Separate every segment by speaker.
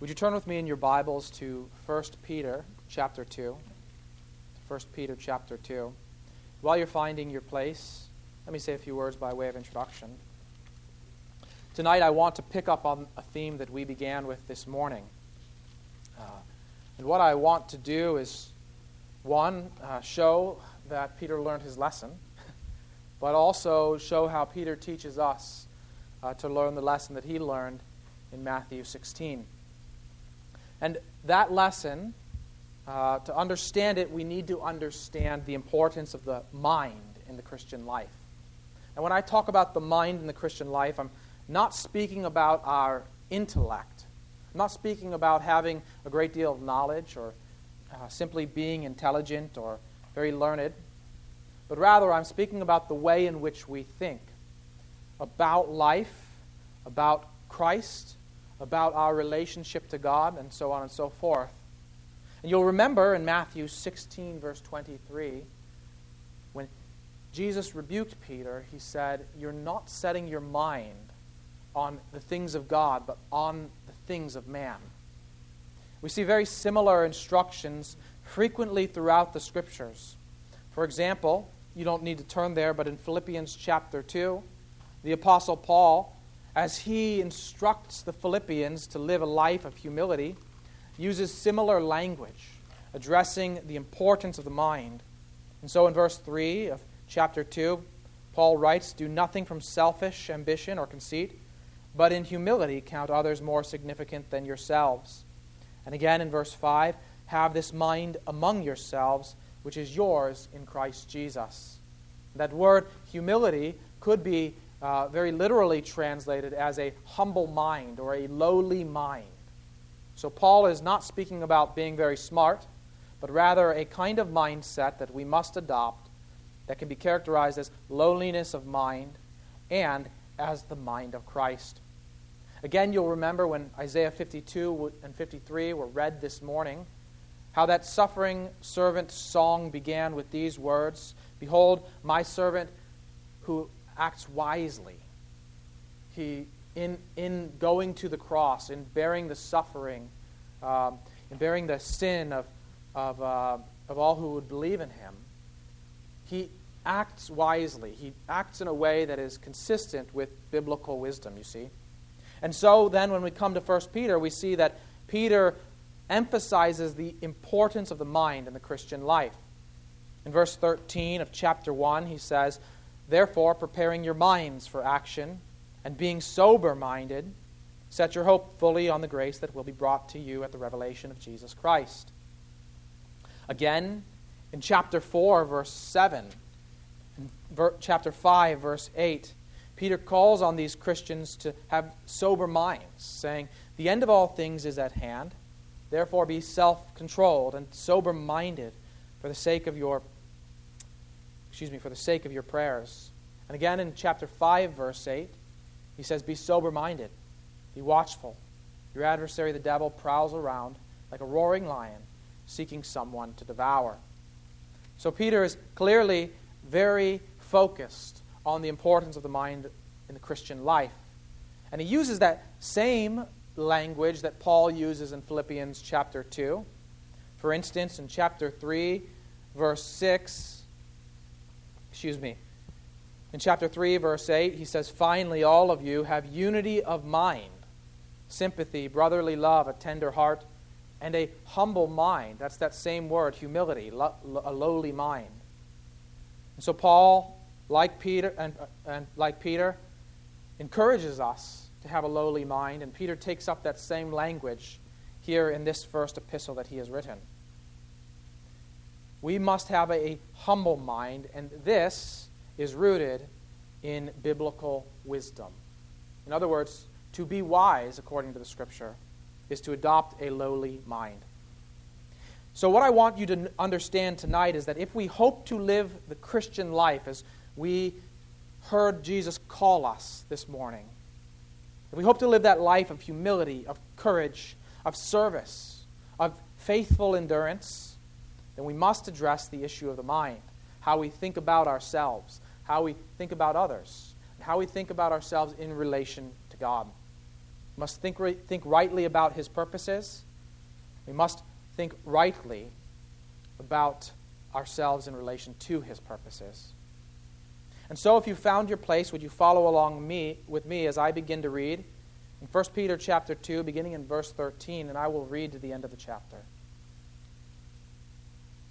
Speaker 1: Would you turn with me in your Bibles to 1 Peter chapter 2? 1 Peter chapter 2. While you're finding your place, let me say a few words by way of introduction. Tonight, I want to pick up on a theme that we began with this morning. Uh, and what I want to do is, one, uh, show that Peter learned his lesson, but also show how Peter teaches us uh, to learn the lesson that he learned in Matthew 16. And that lesson, uh, to understand it, we need to understand the importance of the mind in the Christian life. And when I talk about the mind in the Christian life, I'm not speaking about our intellect. I'm not speaking about having a great deal of knowledge or uh, simply being intelligent or very learned, but rather I'm speaking about the way in which we think about life, about Christ, about our relationship to God, and so on and so forth. And you'll remember in Matthew 16, verse 23, when Jesus rebuked Peter, he said, You're not setting your mind on the things of God, but on the things of man. We see very similar instructions frequently throughout the scriptures. For example, you don't need to turn there, but in Philippians chapter 2, the Apostle Paul as he instructs the Philippians to live a life of humility, uses similar language, addressing the importance of the mind. And so in verse 3 of chapter 2, Paul writes, Do nothing from selfish ambition or conceit, but in humility count others more significant than yourselves. And again in verse 5, Have this mind among yourselves, which is yours in Christ Jesus. That word humility could be uh, very literally translated as a humble mind or a lowly mind. So, Paul is not speaking about being very smart, but rather a kind of mindset that we must adopt that can be characterized as lowliness of mind and as the mind of Christ. Again, you'll remember when Isaiah 52 and 53 were read this morning, how that suffering servant song began with these words Behold, my servant who acts wisely. He, in, in going to the cross, in bearing the suffering, um, in bearing the sin of, of, uh, of all who would believe in him, he acts wisely. He acts in a way that is consistent with biblical wisdom, you see. And so then, when we come to 1 Peter, we see that Peter emphasizes the importance of the mind in the Christian life. In verse 13 of chapter 1, he says, Therefore, preparing your minds for action and being sober minded, set your hope fully on the grace that will be brought to you at the revelation of Jesus Christ. Again, in chapter 4, verse 7, in ver- chapter 5, verse 8, Peter calls on these Christians to have sober minds, saying, The end of all things is at hand. Therefore, be self controlled and sober minded for the sake of your excuse me, for the sake of your prayers. And again in chapter 5, verse 8, he says, Be sober minded, be watchful. Your adversary, the devil, prowls around like a roaring lion, seeking someone to devour. So Peter is clearly very focused on the importance of the mind in the Christian life. And he uses that same language that Paul uses in Philippians chapter 2. For instance, in chapter 3, verse 6, excuse me. In chapter 3, verse 8, he says, Finally, all of you have unity of mind, sympathy, brotherly love, a tender heart, and a humble mind. That's that same word, humility, a lowly mind. And so Paul, like Peter, and, and like Peter, encourages us to have a lowly mind, and Peter takes up that same language here in this first epistle that he has written. We must have a humble mind, and this is rooted in biblical wisdom. In other words, to be wise, according to the scripture, is to adopt a lowly mind. So, what I want you to understand tonight is that if we hope to live the Christian life as we heard Jesus call us this morning, if we hope to live that life of humility, of courage, of service, of faithful endurance, then we must address the issue of the mind how we think about ourselves, how we think about others, and how we think about ourselves in relation to God. We must think, think rightly about his purposes. We must think rightly about ourselves in relation to his purposes. And so if you found your place, would you follow along me with me as I begin to read in 1 Peter chapter 2 beginning in verse 13 and I will read to the end of the chapter.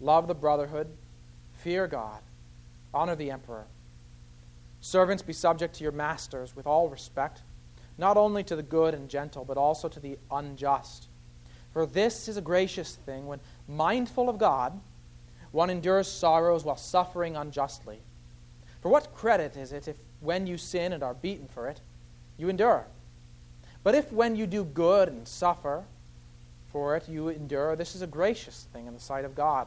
Speaker 1: love the brotherhood, fear God, honor the emperor. Servants, be subject to your masters with all respect, not only to the good and gentle, but also to the unjust. For this is a gracious thing when, mindful of God, one endures sorrows while suffering unjustly. For what credit is it if, when you sin and are beaten for it, you endure? But if, when you do good and suffer for it, you endure, this is a gracious thing in the sight of God.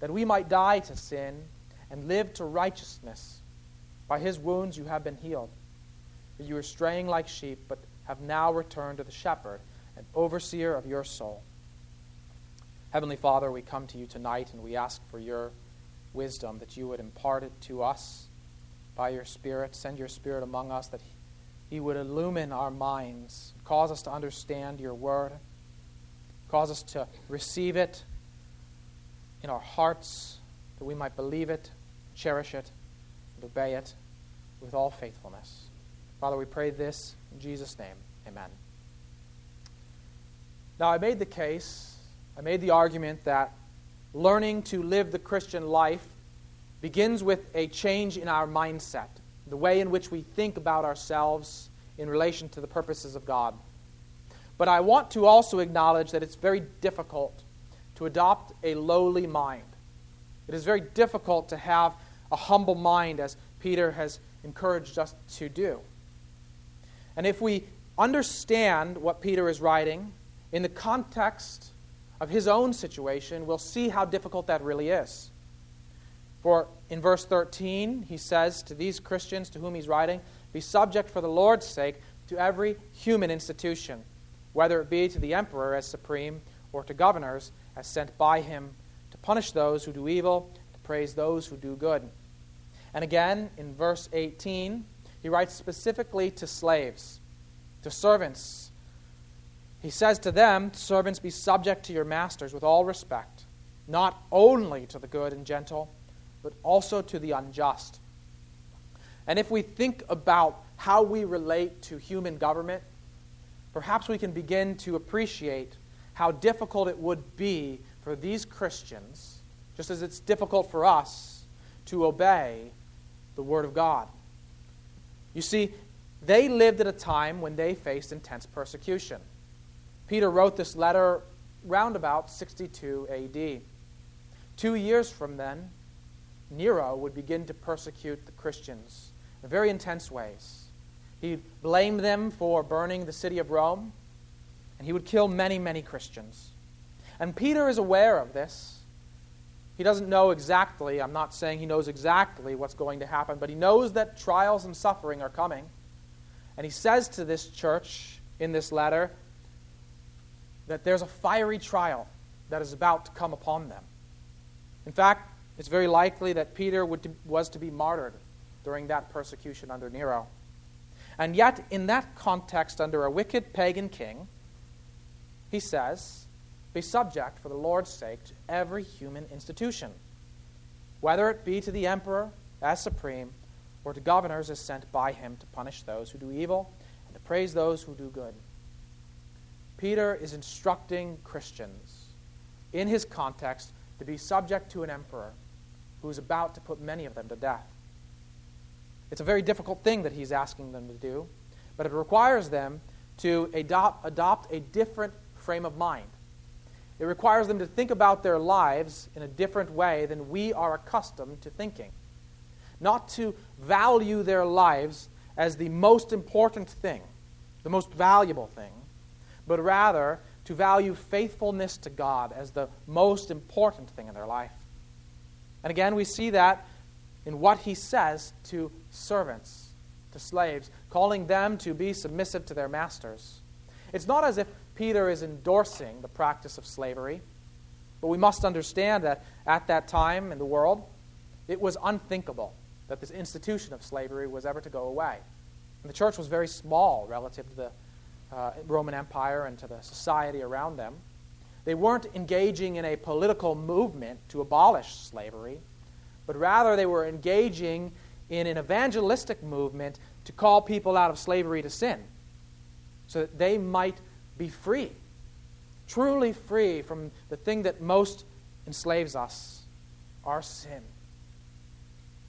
Speaker 1: that we might die to sin and live to righteousness. By his wounds you have been healed. For you were straying like sheep, but have now returned to the shepherd and overseer of your soul. Heavenly Father, we come to you tonight and we ask for your wisdom, that you would impart it to us by your Spirit. Send your Spirit among us, that he would illumine our minds, cause us to understand your word, cause us to receive it in our hearts, that we might believe it, cherish it, and obey it with all faithfulness. Father, we pray this in Jesus' name. Amen. Now, I made the case I made the argument that learning to live the Christian life begins with a change in our mindset, the way in which we think about ourselves in relation to the purposes of God. But I want to also acknowledge that it's very difficult to adopt a lowly mind. It is very difficult to have a humble mind, as Peter has encouraged us to do. And if we understand what Peter is writing in the context of his own situation, we'll see how difficult that really is. For in verse 13, he says to these Christians to whom he's writing, Be subject for the Lord's sake to every human institution, whether it be to the emperor as supreme or to governors as sent by him to punish those who do evil, to praise those who do good. And again, in verse 18, he writes specifically to slaves, to servants he says to them, Servants, be subject to your masters with all respect, not only to the good and gentle, but also to the unjust. And if we think about how we relate to human government, perhaps we can begin to appreciate how difficult it would be for these Christians, just as it's difficult for us, to obey the Word of God. You see, they lived at a time when they faced intense persecution. Peter wrote this letter round about 62 AD. Two years from then, Nero would begin to persecute the Christians in very intense ways. He blamed them for burning the city of Rome, and he would kill many, many Christians. And Peter is aware of this. He doesn't know exactly, I'm not saying he knows exactly what's going to happen, but he knows that trials and suffering are coming. And he says to this church in this letter, that there's a fiery trial that is about to come upon them. In fact, it's very likely that Peter would, was to be martyred during that persecution under Nero. And yet, in that context, under a wicked pagan king, he says, Be subject for the Lord's sake to every human institution, whether it be to the emperor as supreme or to governors as sent by him to punish those who do evil and to praise those who do good. Peter is instructing Christians in his context to be subject to an emperor who is about to put many of them to death. It's a very difficult thing that he's asking them to do, but it requires them to adopt, adopt a different frame of mind. It requires them to think about their lives in a different way than we are accustomed to thinking. Not to value their lives as the most important thing, the most valuable thing, but rather to value faithfulness to God as the most important thing in their life. And again, we see that in what he says to servants, to slaves, calling them to be submissive to their masters. It's not as if Peter is endorsing the practice of slavery, but we must understand that at that time in the world, it was unthinkable that this institution of slavery was ever to go away. And the church was very small relative to the uh, Roman Empire and to the society around them. They weren't engaging in a political movement to abolish slavery, but rather they were engaging in an evangelistic movement to call people out of slavery to sin so that they might be free, truly free from the thing that most enslaves us our sin.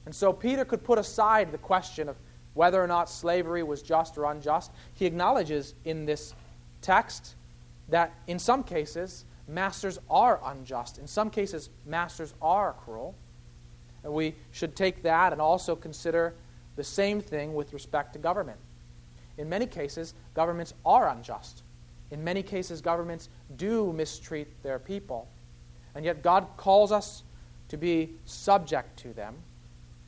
Speaker 1: And so Peter could put aside the question of whether or not slavery was just or unjust. He acknowledges in this text that in some cases, masters are unjust. In some cases, masters are cruel. And we should take that and also consider the same thing with respect to government. In many cases, governments are unjust. In many cases, governments do mistreat their people. And yet, God calls us to be subject to them,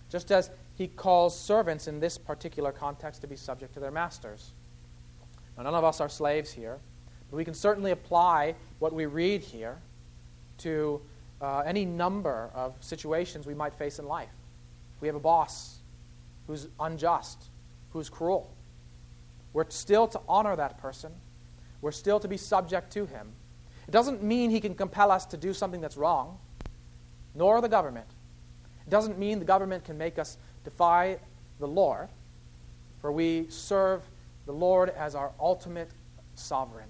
Speaker 1: just as He calls servants in this particular context to be subject to their masters. Now, none of us are slaves here, but we can certainly apply what we read here to uh, any number of situations we might face in life. We have a boss who's unjust, who's cruel. We're still to honor that person. We're still to be subject to him. It doesn't mean he can compel us to do something that's wrong, nor the government. It doesn't mean the government can make us defy the Lord, for we serve the Lord as our ultimate sovereign.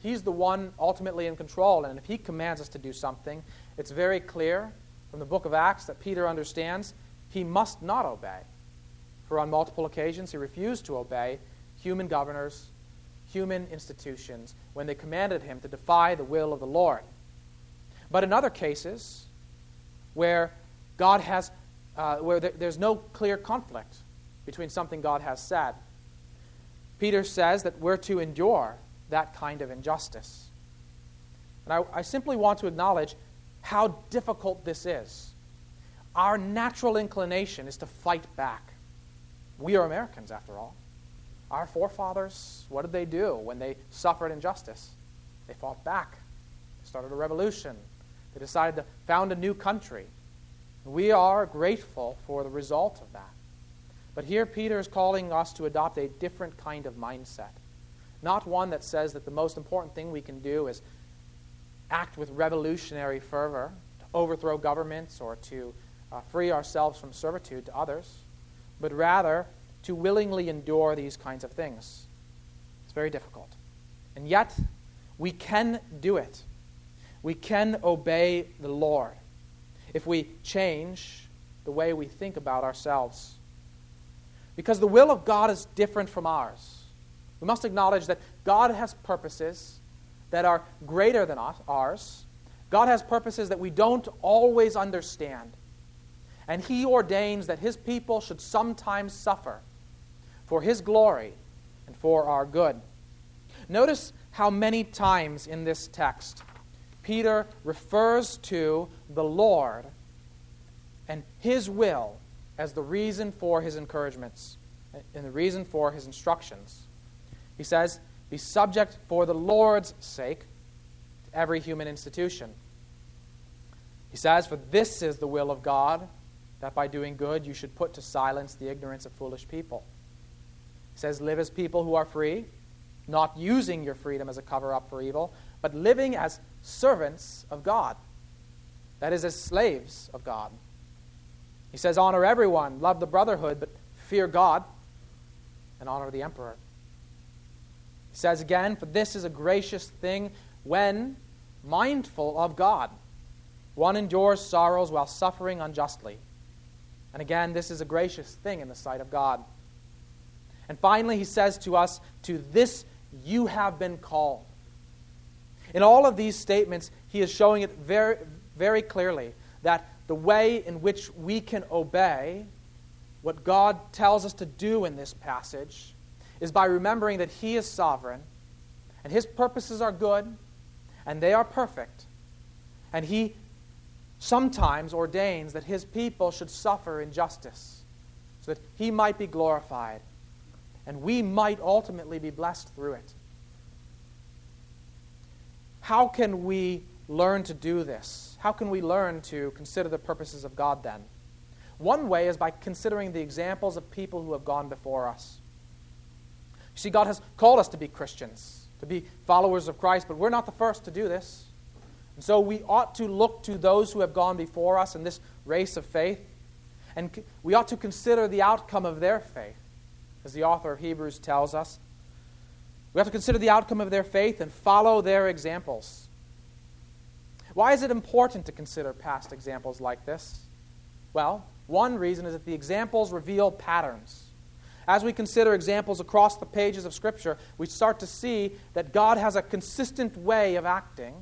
Speaker 1: He's the one ultimately in control, and if he commands us to do something, it's very clear from the book of Acts that Peter understands he must not obey. For on multiple occasions he refused to obey human governors, human institutions, when they commanded him to defy the will of the Lord. But in other cases, where God has, uh, where there's no clear conflict between something God has said, Peter says that we're to endure that kind of injustice. And I, I simply want to acknowledge how difficult this is. Our natural inclination is to fight back. We are Americans, after all. Our forefathers, what did they do when they suffered injustice? They fought back. They started a revolution. They decided to found a new country. We are grateful for the result of that. But here Peter is calling us to adopt a different kind of mindset. Not one that says that the most important thing we can do is act with revolutionary fervor to overthrow governments or to uh, free ourselves from servitude to others, but rather to willingly endure these kinds of things. It's very difficult. And yet, we can do it. We can obey the Lord if we change the way we think about ourselves. Because the will of God is different from ours. We must acknowledge that God has purposes that are greater than ours. God has purposes that we don't always understand. And He ordains that His people should sometimes suffer for His glory and for our good. Notice how many times in this text Peter refers to the Lord and His will as the reason for his encouragements and the reason for his instructions. He says, be subject for the Lord's sake to every human institution. He says, For this is the will of God, that by doing good you should put to silence the ignorance of foolish people. He says, Live as people who are free, not using your freedom as a cover up for evil, but living as servants of God. That is, as slaves of God. He says, Honor everyone, love the brotherhood, but fear God, and honor the emperor. He says again, For this is a gracious thing when mindful of God. One endures sorrows while suffering unjustly. And again, this is a gracious thing in the sight of God. And finally, he says to us, To this you have been called. In all of these statements, he is showing it very, very clearly that the way in which we can obey what God tells us to do in this passage is by remembering that He is sovereign and His purposes are good and they are perfect. And He sometimes ordains that His people should suffer injustice so that He might be glorified and we might ultimately be blessed through it. How can we learn to do this? How can we learn to consider the purposes of God then? One way is by considering the examples of people who have gone before us. You see, God has called us to be Christians, to be followers of Christ, but we're not the first to do this. And so we ought to look to those who have gone before us in this race of faith, and we ought to consider the outcome of their faith, as the author of Hebrews tells us. We have to consider the outcome of their faith and follow their examples. Why is it important to consider past examples like this? Well, one reason is that the examples reveal patterns. As we consider examples across the pages of Scripture, we start to see that God has a consistent way of acting,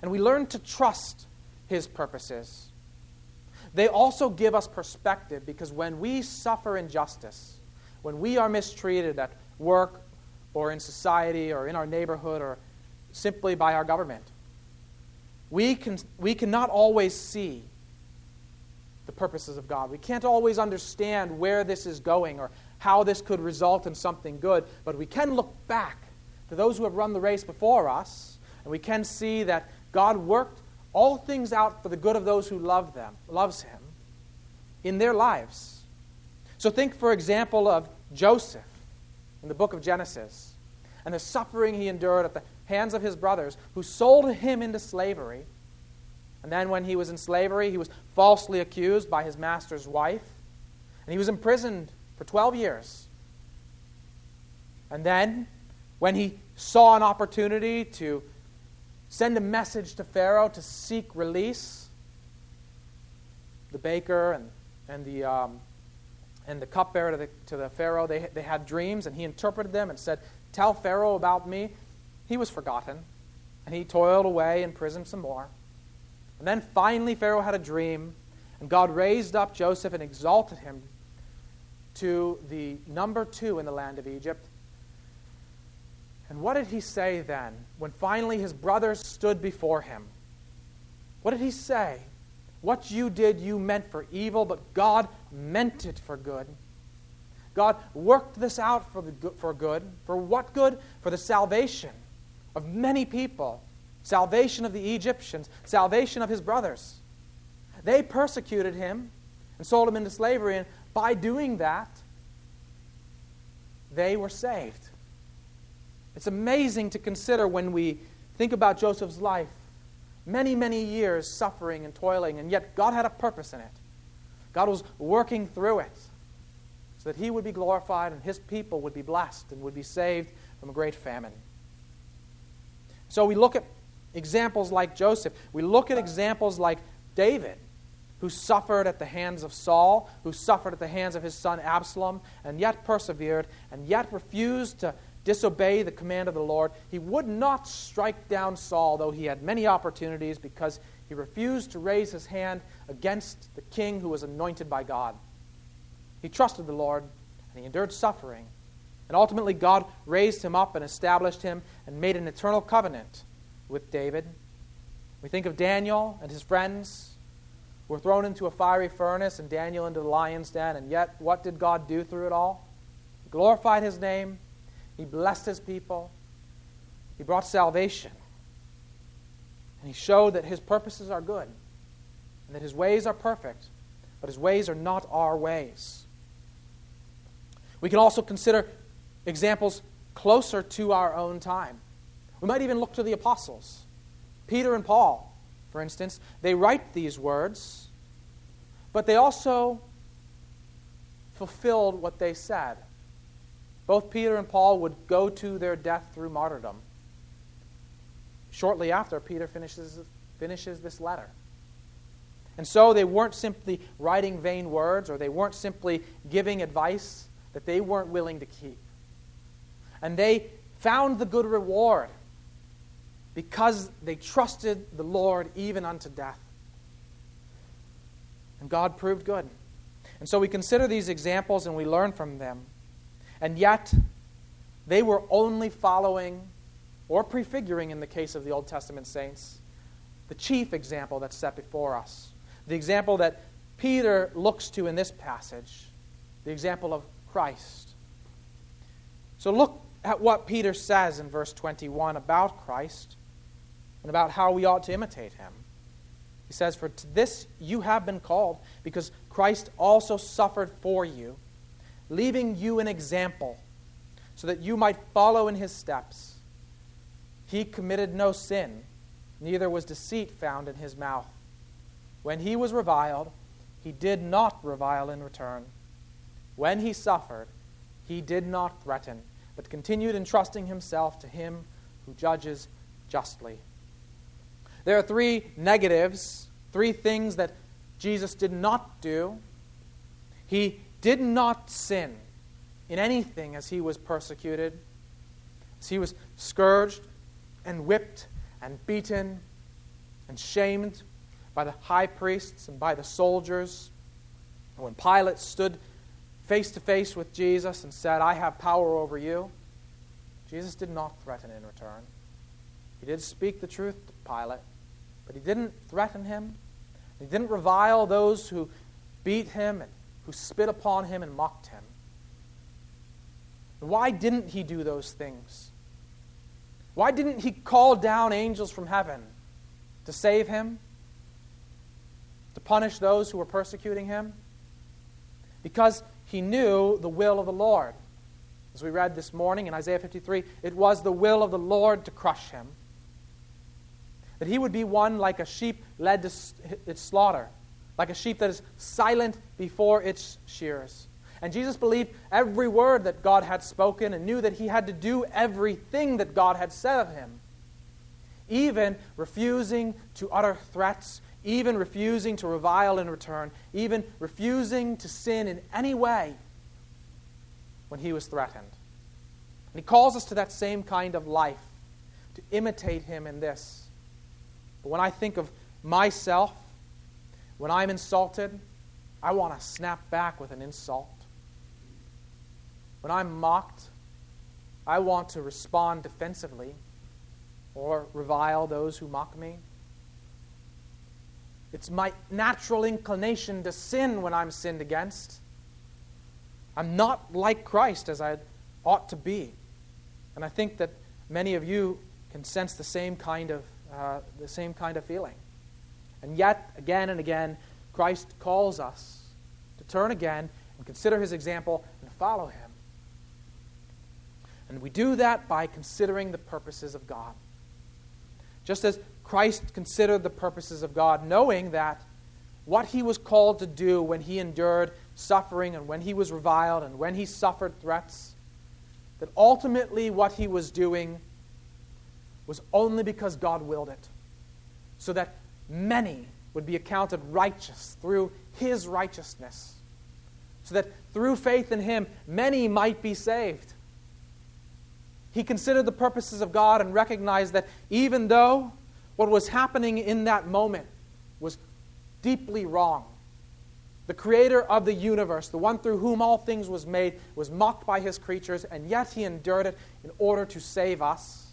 Speaker 1: and we learn to trust His purposes. They also give us perspective because when we suffer injustice, when we are mistreated at work or in society or in our neighborhood or simply by our government, we, can, we cannot always see the purposes of God. We can't always understand where this is going or how this could result in something good, but we can look back to those who have run the race before us, and we can see that God worked all things out for the good of those who love them, loves him in their lives. So think for example of Joseph in the book of Genesis and the suffering he endured at the hands of his brothers who sold him into slavery and then, when he was in slavery, he was falsely accused by his master's wife, and he was imprisoned for 12 years. And then, when he saw an opportunity to send a message to Pharaoh to seek release, the baker and, and, the, um, and the cupbearer to the, to the Pharaoh, they, they had dreams, and he interpreted them and said, Tell Pharaoh about me. He was forgotten, and he toiled away in prison some more. And then finally, Pharaoh had a dream, and God raised up Joseph and exalted him to the number two in the land of Egypt. And what did he say then when finally his brothers stood before him? What did he say? What you did, you meant for evil, but God meant it for good. God worked this out for, the, good, for good. For what good? For the salvation of many people salvation of the Egyptians, salvation of his brothers. They persecuted him and sold him into slavery, and by doing that, they were saved. It's amazing to consider when we think about Joseph's life. Many, many years suffering and toiling, and yet God had a purpose in it. God was working through it so that he would be glorified and his people would be blessed and would be saved from a great famine. So we look at examples like Joseph. We look at examples like David, who suffered at the hands of Saul, who suffered at the hands of his son Absalom, and yet persevered, and yet refused to disobey the command of the Lord. He would not strike down Saul, though he had many opportunities, because he refused to raise his hand against the king who was anointed by God. He trusted the Lord, and he endured suffering. And ultimately, God raised him up and established him and made an eternal covenant with David. We think of Daniel and his friends who were thrown into a fiery furnace and Daniel into the lion's den. And yet, what did God do through it all? He glorified his name, he blessed his people, he brought salvation. And he showed that his purposes are good and that his ways are perfect, but his ways are not our ways. We can also consider examples closer to our own time. We might even look to the apostles. Peter and Paul, for instance, they write these words, but they also fulfilled what they said. Both Peter and Paul would go to their death through martyrdom. Shortly after, Peter finishes, finishes this letter. And so they weren't simply writing vain words or they weren't simply giving advice that they weren't willing to keep. And they found the good reward because they trusted the Lord even unto death. And God proved good. And so we consider these examples and we learn from them. And yet, they were only following or prefiguring, in the case of the Old Testament saints, the chief example that's set before us. The example that Peter looks to in this passage, the example of Christ. So look at what Peter says in verse 21 about Christ and about how we ought to imitate him. He says, For to this you have been called, because Christ also suffered for you, leaving you an example, so that you might follow in his steps. He committed no sin, neither was deceit found in his mouth. When he was reviled, he did not revile in return. When he suffered, he did not threaten, but continued entrusting himself to him who judges justly. There are three negatives, three things that Jesus did not do. He did not sin in anything as he was persecuted, as he was scourged and whipped and beaten and shamed by the high priests and by the soldiers. And when Pilate stood face to face with Jesus and said, I have power over you, Jesus did not threaten in return. He did speak the truth to Pilate, but he didn't threaten him. He didn't revile those who beat him and who spit upon him and mocked him. Why didn't he do those things? Why didn't he call down angels from heaven to save him? Punish those who were persecuting him? Because he knew the will of the Lord. As we read this morning in Isaiah 53, it was the will of the Lord to crush him that he would be one like a sheep led to its slaughter, like a sheep that is silent before its shears. And Jesus believed every word that God had spoken and knew that he had to do everything that God had said of him, even refusing to utter threats, even refusing to revile in return, even refusing to sin in any way when he was threatened. And he calls us to that same kind of life, to imitate him in this. But when I think of myself, when I'm insulted, I want to snap back with an insult. When I'm mocked, I want to respond defensively or revile those who mock me. It's my natural inclination to sin when I'm sinned against. I'm not like Christ as I ought to be. And I think that many of you can sense the same kind of uh, the same kind of feeling. And yet, again and again, Christ calls us to turn again and consider his example and follow him. And we do that by considering the purposes of God. Just as Christ considered the purposes of God, knowing that what he was called to do when he endured suffering and when he was reviled and when he suffered threats, that ultimately what he was doing was only because God willed it, so that many would be accounted righteous through his righteousness, so that through faith in him, many might be saved. He considered the purposes of God and recognized that even though what was happening in that moment was deeply wrong, the creator of the universe, the one through whom all things was made, was mocked by his creatures, and yet he endured it in order to save us.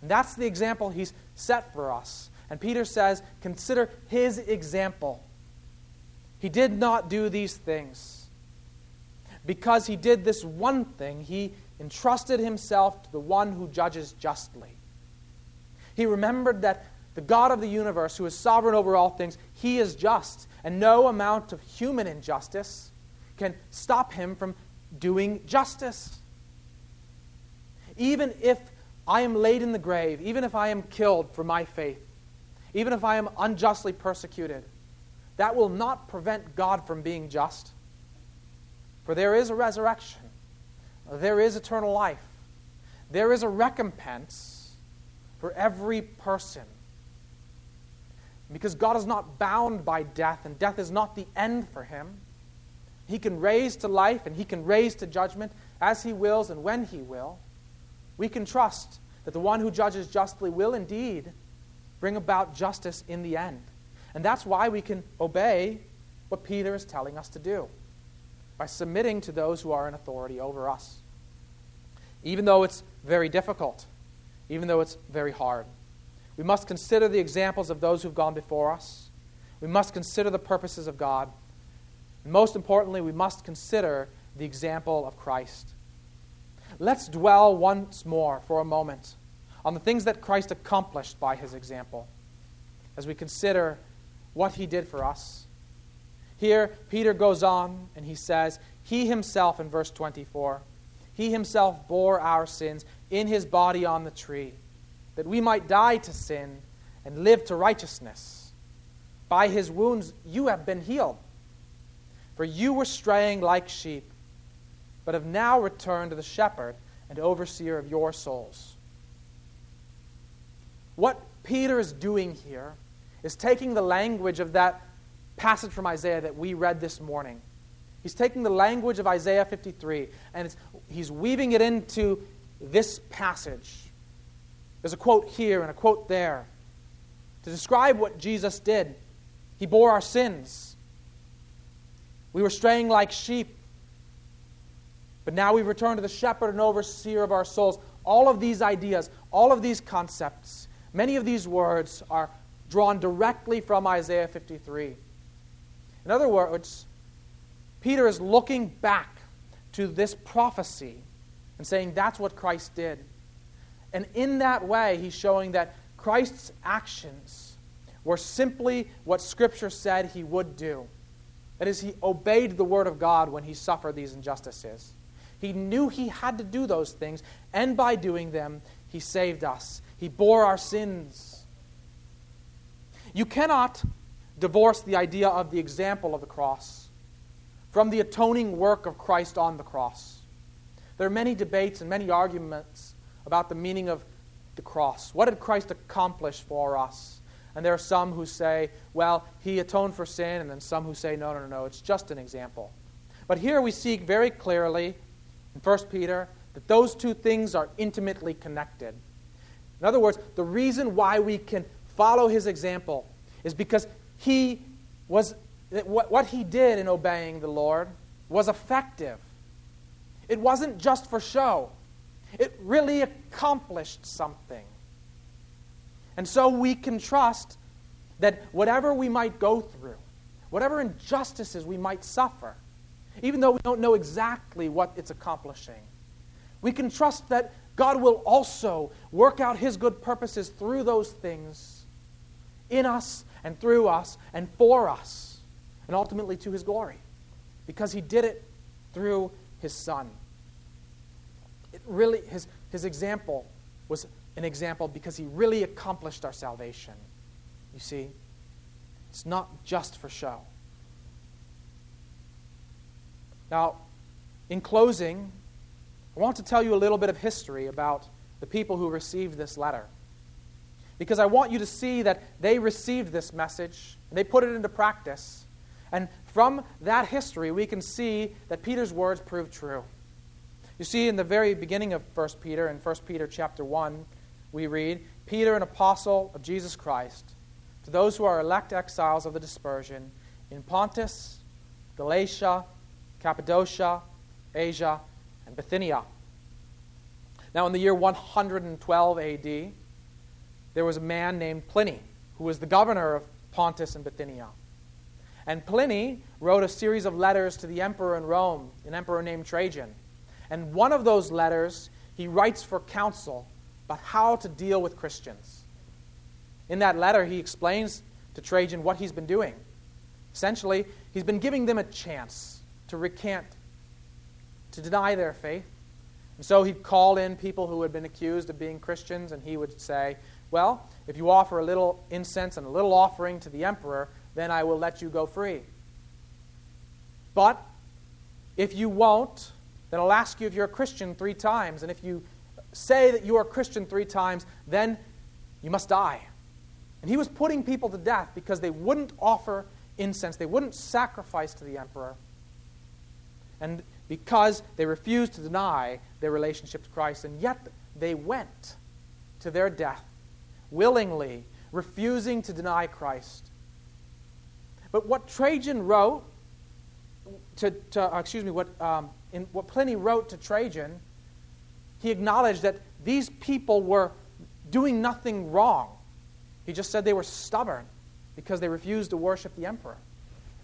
Speaker 1: And that's the example he's set for us. And Peter says, consider his example. He did not do these things. Because he did this one thing, he entrusted himself to the one who judges justly. He remembered that the God of the universe, who is sovereign over all things, he is just, and no amount of human injustice can stop him from doing justice. Even if I am laid in the grave, even if I am killed for my faith, even if I am unjustly persecuted, that will not prevent God from being just. For there is a resurrection. there is eternal life. There is a recompense for every person. Because God is not bound by death, and death is not the end for him. He can raise to life and he can raise to judgment as he wills and when he will. We can trust that the one who judges justly will indeed bring about justice in the end. And that's why we can obey what Peter is telling us to do by submitting to those who are in authority over us. Even though it's very difficult, even though it's very hard. We must consider the examples of those who've gone before us. We must consider the purposes of God. And most importantly, we must consider the example of Christ. Let's dwell once more for a moment on the things that Christ accomplished by his example as we consider what he did for us. Here, Peter goes on and he says, He himself, in verse 24, He himself bore our sins in his body on the tree, that we might die to sin and live to righteousness. By his wounds you have been healed. For you were straying like sheep, but have now returned to the shepherd and overseer of your souls. What Peter is doing here is taking the language of that passage from Isaiah that we read this morning. He's taking the language of Isaiah 53 and he's weaving it into this passage. There's a quote here and a quote there to describe what Jesus did. He bore our sins. We were straying like sheep, but now we return to the shepherd and overseer of our souls. All of these ideas, all of these concepts, many of these words are drawn directly from Isaiah 53. In other words, Peter is looking back to this prophecy and saying that's what Christ did. And in that way, he's showing that Christ's actions were simply what Scripture said he would do. That is, he obeyed the word of God when he suffered these injustices. He knew he had to do those things, and by doing them, he saved us. He bore our sins. You cannot divorce the idea of the example of the cross from the atoning work of Christ on the cross. There are many debates and many arguments about the meaning of the cross. What did Christ accomplish for us? And there are some who say, well, he atoned for sin, and then some who say, no, no, no, no, it's just an example. But here we see very clearly in 1 Peter that those two things are intimately connected. In other words, the reason why we can follow his example is because he was what he did in obeying the Lord was effective. It wasn't just for show. It really accomplished something. And so we can trust that whatever we might go through, whatever injustices we might suffer, even though we don't know exactly what it's accomplishing, we can trust that God will also work out His good purposes through those things in us and through us and for us, and ultimately to His glory, because He did it through His Son. It really, his, his example was an example because he really accomplished our salvation. You see? It's not just for show. Now, in closing, I want to tell you a little bit of history about the people who received this letter. Because I want you to see that they received this message and they put it into practice. And from that history, we can see that Peter's words proved true. You see, in the very beginning of 1 Peter, in 1 Peter chapter 1, we read, Peter, an apostle of Jesus Christ, to those who are elect exiles of the dispersion in Pontus, Galatia, Cappadocia, Asia, and Bithynia. Now, in the year 112 AD, there was a man named Pliny who was the governor of Pontus and Bithynia. And Pliny wrote a series of letters to the emperor in Rome, an emperor named Trajan. And one of those letters he writes for counsel about how to deal with Christians. In that letter, he explains to Trajan what he's been doing. Essentially, he's been giving them a chance to recant, to deny their faith. And so he'd call in people who had been accused of being Christians, and he would say, Well, if you offer a little incense and a little offering to the emperor, then I will let you go free. But if you won't, then I'll ask you if you're a Christian three times. And if you say that you are a Christian three times, then you must die. And he was putting people to death because they wouldn't offer incense, they wouldn't sacrifice to the emperor. And because they refused to deny their relationship to Christ, and yet they went to their death willingly, refusing to deny Christ. But what Trajan wrote to, to uh, excuse me, what, um, in, what Pliny wrote to Trajan, he acknowledged that these people were doing nothing wrong. He just said they were stubborn because they refused to worship the emperor.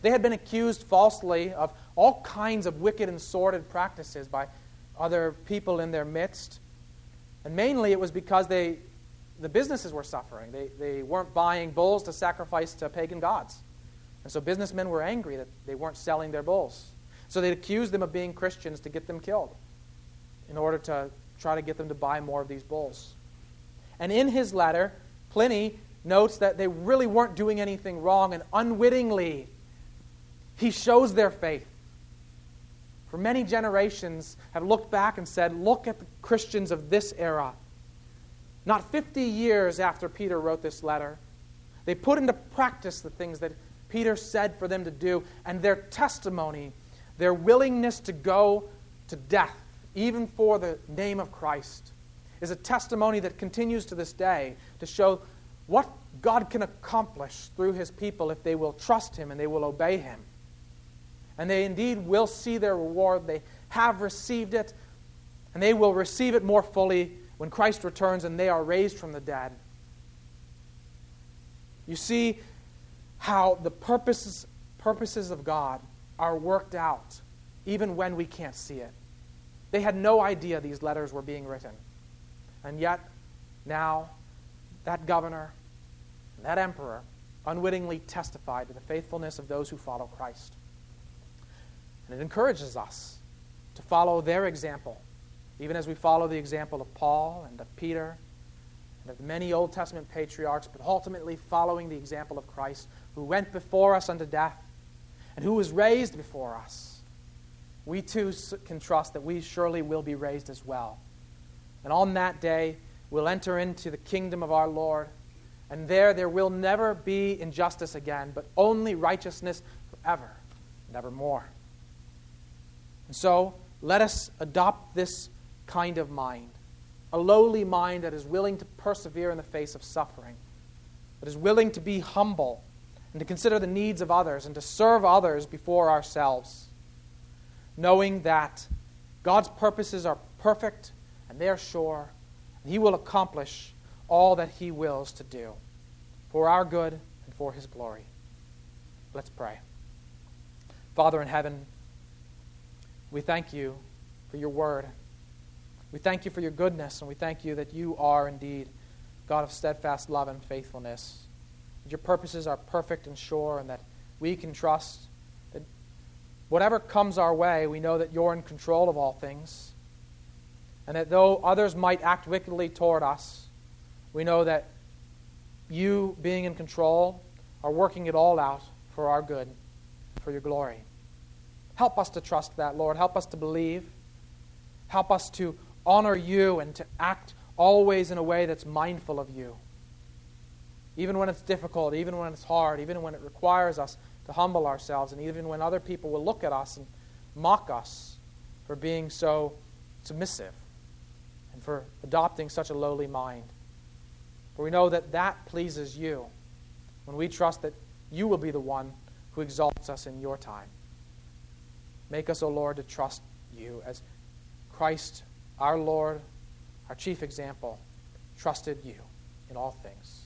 Speaker 1: They had been accused falsely of all kinds of wicked and sordid practices by other people in their midst. And mainly it was because they, the businesses were suffering. They, they weren't buying bulls to sacrifice to pagan gods. And so businessmen were angry that they weren't selling their bulls. So they accused them of being Christians to get them killed in order to try to get them to buy more of these bulls. And in his letter, Pliny notes that they really weren't doing anything wrong, and unwittingly, he shows their faith. For many generations have looked back and said, Look at the Christians of this era. Not 50 years after Peter wrote this letter, they put into practice the things that Peter said for them to do, and their testimony, their willingness to go to death, even for the name of Christ, is a testimony that continues to this day to show what God can accomplish through his people if they will trust him and they will obey him. And they indeed will see their reward. They have received it, and they will receive it more fully when Christ returns and they are raised from the dead. You see how the purposes, purposes of God are worked out even when we can't see it. They had no idea these letters were being written. And yet, now, that governor, that emperor, unwittingly testified to the faithfulness of those who follow Christ. And it encourages us to follow their example, even as we follow the example of Paul and of Peter and of many Old Testament patriarchs, but ultimately following the example of Christ, who went before us unto death and who was raised before us. We too can trust that we surely will be raised as well. And on that day, we'll enter into the kingdom of our Lord. And there, there will never be injustice again, but only righteousness forever and evermore. And so, let us adopt this kind of mind a lowly mind that is willing to persevere in the face of suffering, that is willing to be humble and to consider the needs of others and to serve others before ourselves, knowing that God's purposes are perfect and they are sure, and He will accomplish all that He wills to do for our good and for His glory. Let's pray. Father in heaven, we thank you for your word. We thank you for your goodness, and we thank you that you are indeed God of steadfast love and faithfulness. That your purposes are perfect and sure, and that we can trust that whatever comes our way, we know that you're in control of all things and that though others might act wickedly toward us, we know that you, being in control, are working it all out for our good, for your glory. Help us to trust that, Lord. Help us to believe. Help us to honor you and to act always in a way that's mindful of you. Even when it's difficult, even when it's hard, even when it requires us to humble ourselves, and even when other people will look at us and mock us for being so submissive and for adopting such a lowly mind. For we know that that pleases you when we trust that you will be the one who exalts us in your time. Make us, O Lord, to trust you as Christ, our Lord, our chief example, trusted you in all things.